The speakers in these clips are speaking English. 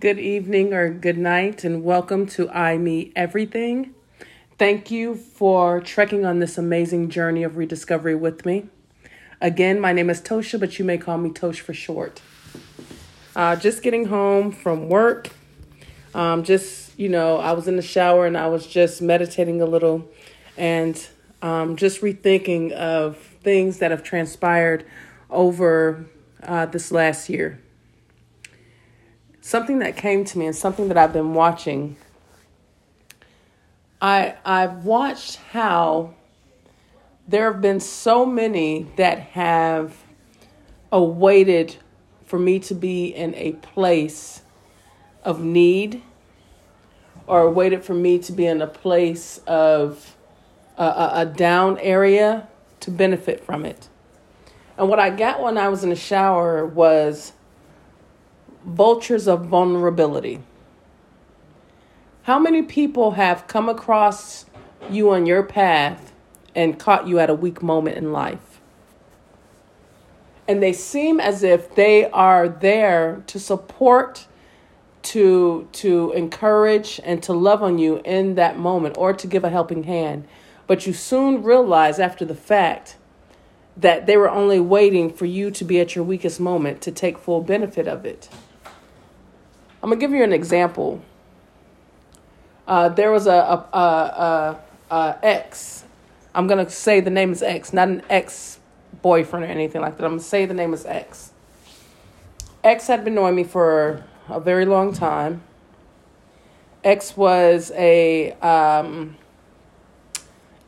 Good evening or good night, and welcome to I Me Everything. Thank you for trekking on this amazing journey of rediscovery with me. Again, my name is Tosha, but you may call me Tosh for short. Uh, just getting home from work. Um, just, you know, I was in the shower and I was just meditating a little and um, just rethinking of things that have transpired over uh, this last year something that came to me and something that I've been watching. I I've watched how there have been so many that have awaited for me to be in a place of need or waited for me to be in a place of a, a, a down area to benefit from it. And what I got when I was in the shower was vultures of vulnerability. How many people have come across you on your path and caught you at a weak moment in life? And they seem as if they are there to support, to to encourage and to love on you in that moment or to give a helping hand. But you soon realize after the fact that they were only waiting for you to be at your weakest moment to take full benefit of it. I'm gonna give you an example. Uh, there was a, a, a, a, a ex. I'm gonna say the name is X, not an ex boyfriend or anything like that. I'm gonna say the name is X. X had been knowing me for a very long time. X was a um,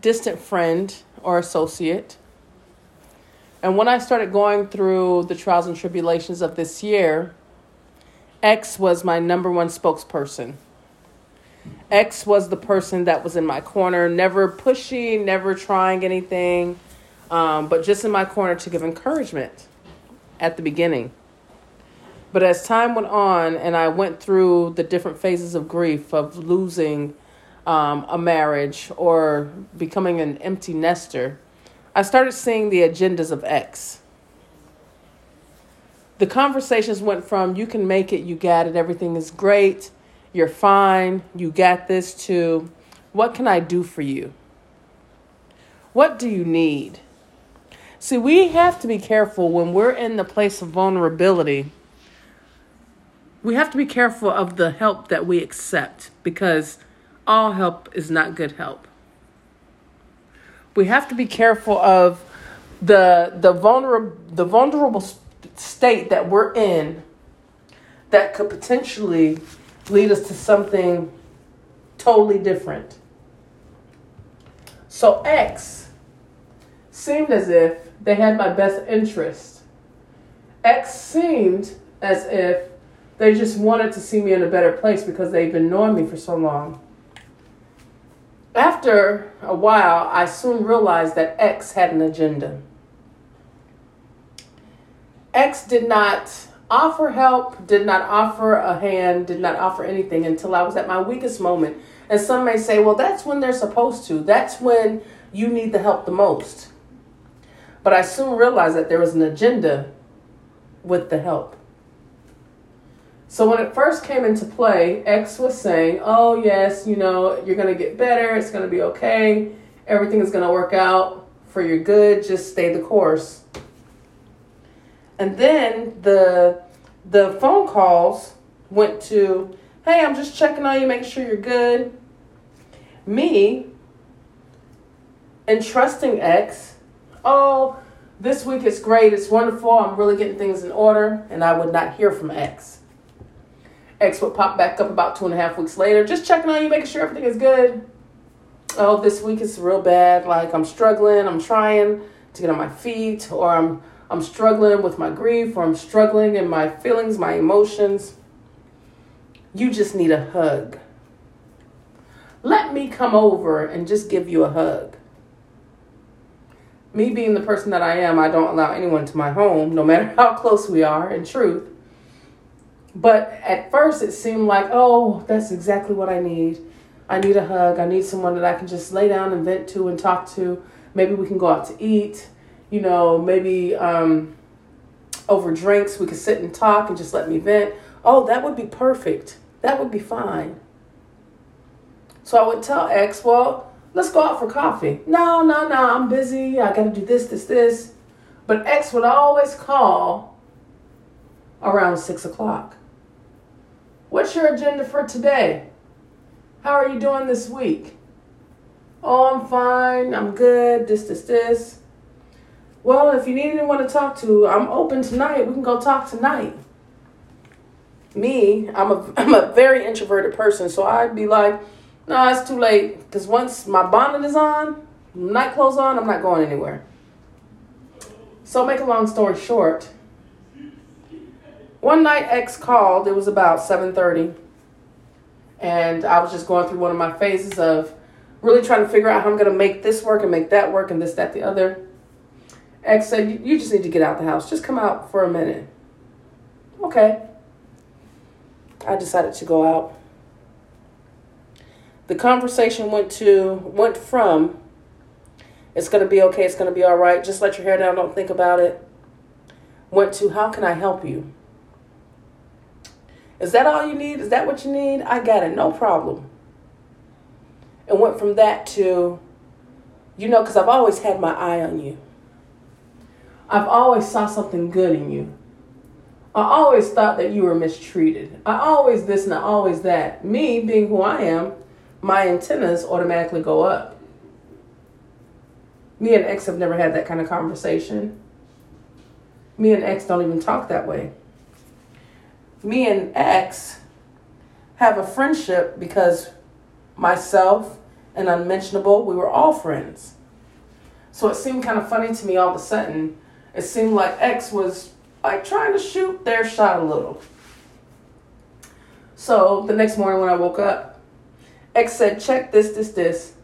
distant friend or associate. And when I started going through the trials and tribulations of this year, X was my number one spokesperson. X was the person that was in my corner, never pushy, never trying anything, um, but just in my corner to give encouragement at the beginning. But as time went on and I went through the different phases of grief of losing um, a marriage or becoming an empty nester, I started seeing the agendas of X the conversations went from you can make it, you got it, everything is great, you're fine, you got this, to what can I do for you? What do you need? See, we have to be careful when we're in the place of vulnerability. We have to be careful of the help that we accept because all help is not good help. We have to be careful of the the vulnerable the vulnerable state that we're in that could potentially lead us to something totally different. So X seemed as if they had my best interest. X seemed as if they just wanted to see me in a better place because they've been knowing me for so long. After a while, I soon realized that X had an agenda. X did not offer help, did not offer a hand, did not offer anything until I was at my weakest moment. And some may say, well, that's when they're supposed to. That's when you need the help the most. But I soon realized that there was an agenda with the help. So when it first came into play, X was saying, oh, yes, you know, you're going to get better. It's going to be okay. Everything is going to work out for your good. Just stay the course. And then the the phone calls went to, hey, I'm just checking on you, making sure you're good. Me entrusting X, oh, this week is great, it's wonderful, I'm really getting things in order, and I would not hear from X. X would pop back up about two and a half weeks later, just checking on you, making sure everything is good. Oh, this week is real bad. Like I'm struggling, I'm trying to get on my feet, or I'm I'm struggling with my grief or I'm struggling in my feelings, my emotions, you just need a hug. Let me come over and just give you a hug. Me being the person that I am, I don't allow anyone to my home, no matter how close we are, in truth. But at first, it seemed like, oh, that's exactly what I need. I need a hug. I need someone that I can just lay down and vent to and talk to. Maybe we can go out to eat you know, maybe um, over drinks, we could sit and talk and just let me vent. Oh, that would be perfect. That would be fine. So I would tell X, well, let's go out for coffee. No, no, no, I'm busy. I got to do this, this, this. But X would always call around six o'clock. What's your agenda for today? How are you doing this week? Oh, I'm fine. I'm good. This, this, this. Well, if you need anyone to talk to, I'm open tonight. We can go talk tonight. Me, I'm a I'm a very introverted person, so I'd be like, no, it's too late. Because once my bonnet is on, night clothes on, I'm not going anywhere. So, make a long story short, one night X called. It was about 7:30, and I was just going through one of my phases of really trying to figure out how I'm going to make this work and make that work and this, that, the other. X said, "You just need to get out the house. Just come out for a minute." Okay. I decided to go out the conversation went to went from it's to be okay it's to be all right just let your hair down don't think about it went to how can i help you is that all you need is that what you need i got it no problem and went from that to you know because i've always had my eye on you i've always saw something good in you i always thought that you were mistreated i always this and I always that me being who i am my antennas automatically go up. Me and X have never had that kind of conversation. Me and X don't even talk that way. Me and X have a friendship because myself and Unmentionable, we were all friends. So it seemed kind of funny to me all of a sudden. It seemed like X was like trying to shoot their shot a little. So the next morning when I woke up, X said, check this, this, this.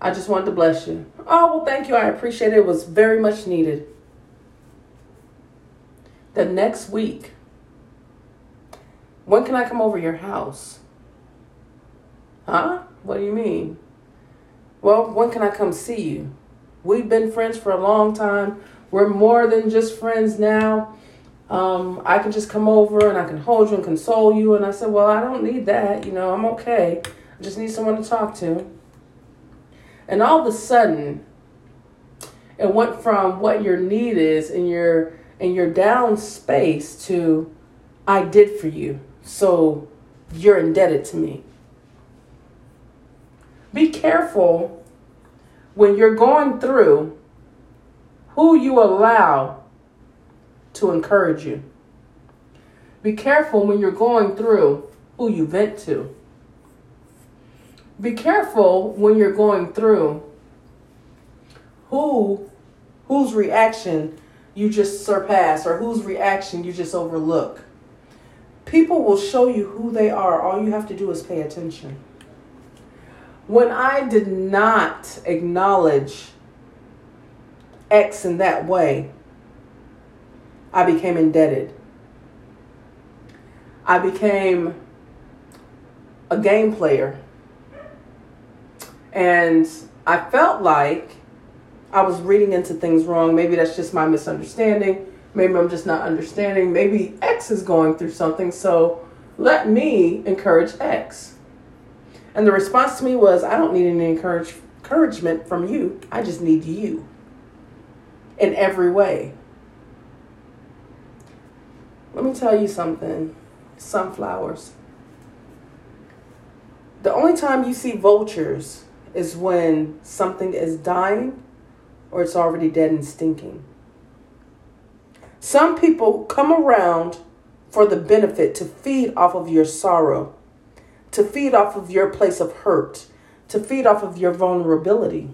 I just wanted to bless you. Oh, well, thank you. I appreciate it. It was very much needed. The next week, when can I come over your house? Huh? What do you mean? Well, when can I come see you? We've been friends for a long time. We're more than just friends now. Um, I can just come over and I can hold you and console you. And I said, Well, I don't need that. You know, I'm okay. I just need someone to talk to. And all of a sudden, it went from what your need is in your in your down space to I did for you. So you're indebted to me. Be careful when you're going through who you allow to encourage you. Be careful when you're going through who you vent to be careful when you're going through who whose reaction you just surpass or whose reaction you just overlook. People will show you who they are. All you have to do is pay attention. When I did not acknowledge X in that way, I became indebted. I became a game player and I felt like I was reading into things wrong. Maybe that's just my misunderstanding. Maybe I'm just not understanding. Maybe X is going through something. So let me encourage X. And the response to me was, I don't need any encourage, encouragement from you. I just need you in every way. Let me tell you something sunflowers. The only time you see vultures is when something is dying or it's already dead and stinking. Some people come around for the benefit to feed off of your sorrow, to feed off of your place of hurt, to feed off of your vulnerability.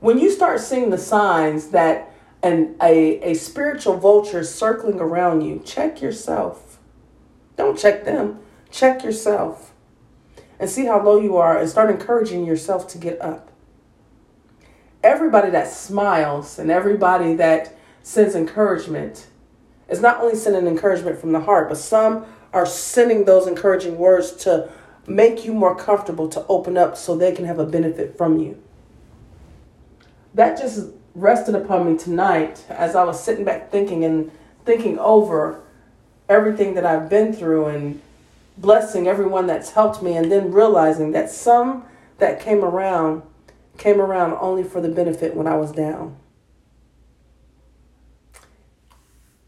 When you start seeing the signs that an, a, a spiritual vulture is circling around you, check yourself. Don't check them, check yourself and see how low you are and start encouraging yourself to get up. Everybody that smiles and everybody that sends encouragement is not only sending encouragement from the heart, but some are sending those encouraging words to make you more comfortable to open up so they can have a benefit from you. That just rested upon me tonight as I was sitting back thinking and thinking over everything that I've been through and blessing everyone that's helped me, and then realizing that some that came around came around only for the benefit when I was down.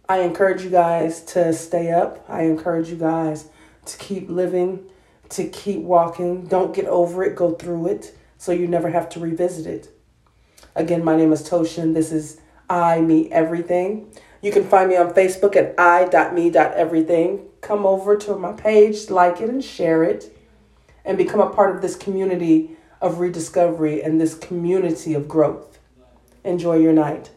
I encourage you guys to stay up. I encourage you guys to keep living, to keep walking. Don't get over it, go through it so you never have to revisit it. Again, my name is Toshin. This is I Me Everything. You can find me on Facebook at i.me.everything. Come over to my page, like it, and share it, and become a part of this community of rediscovery and this community of growth. Enjoy your night.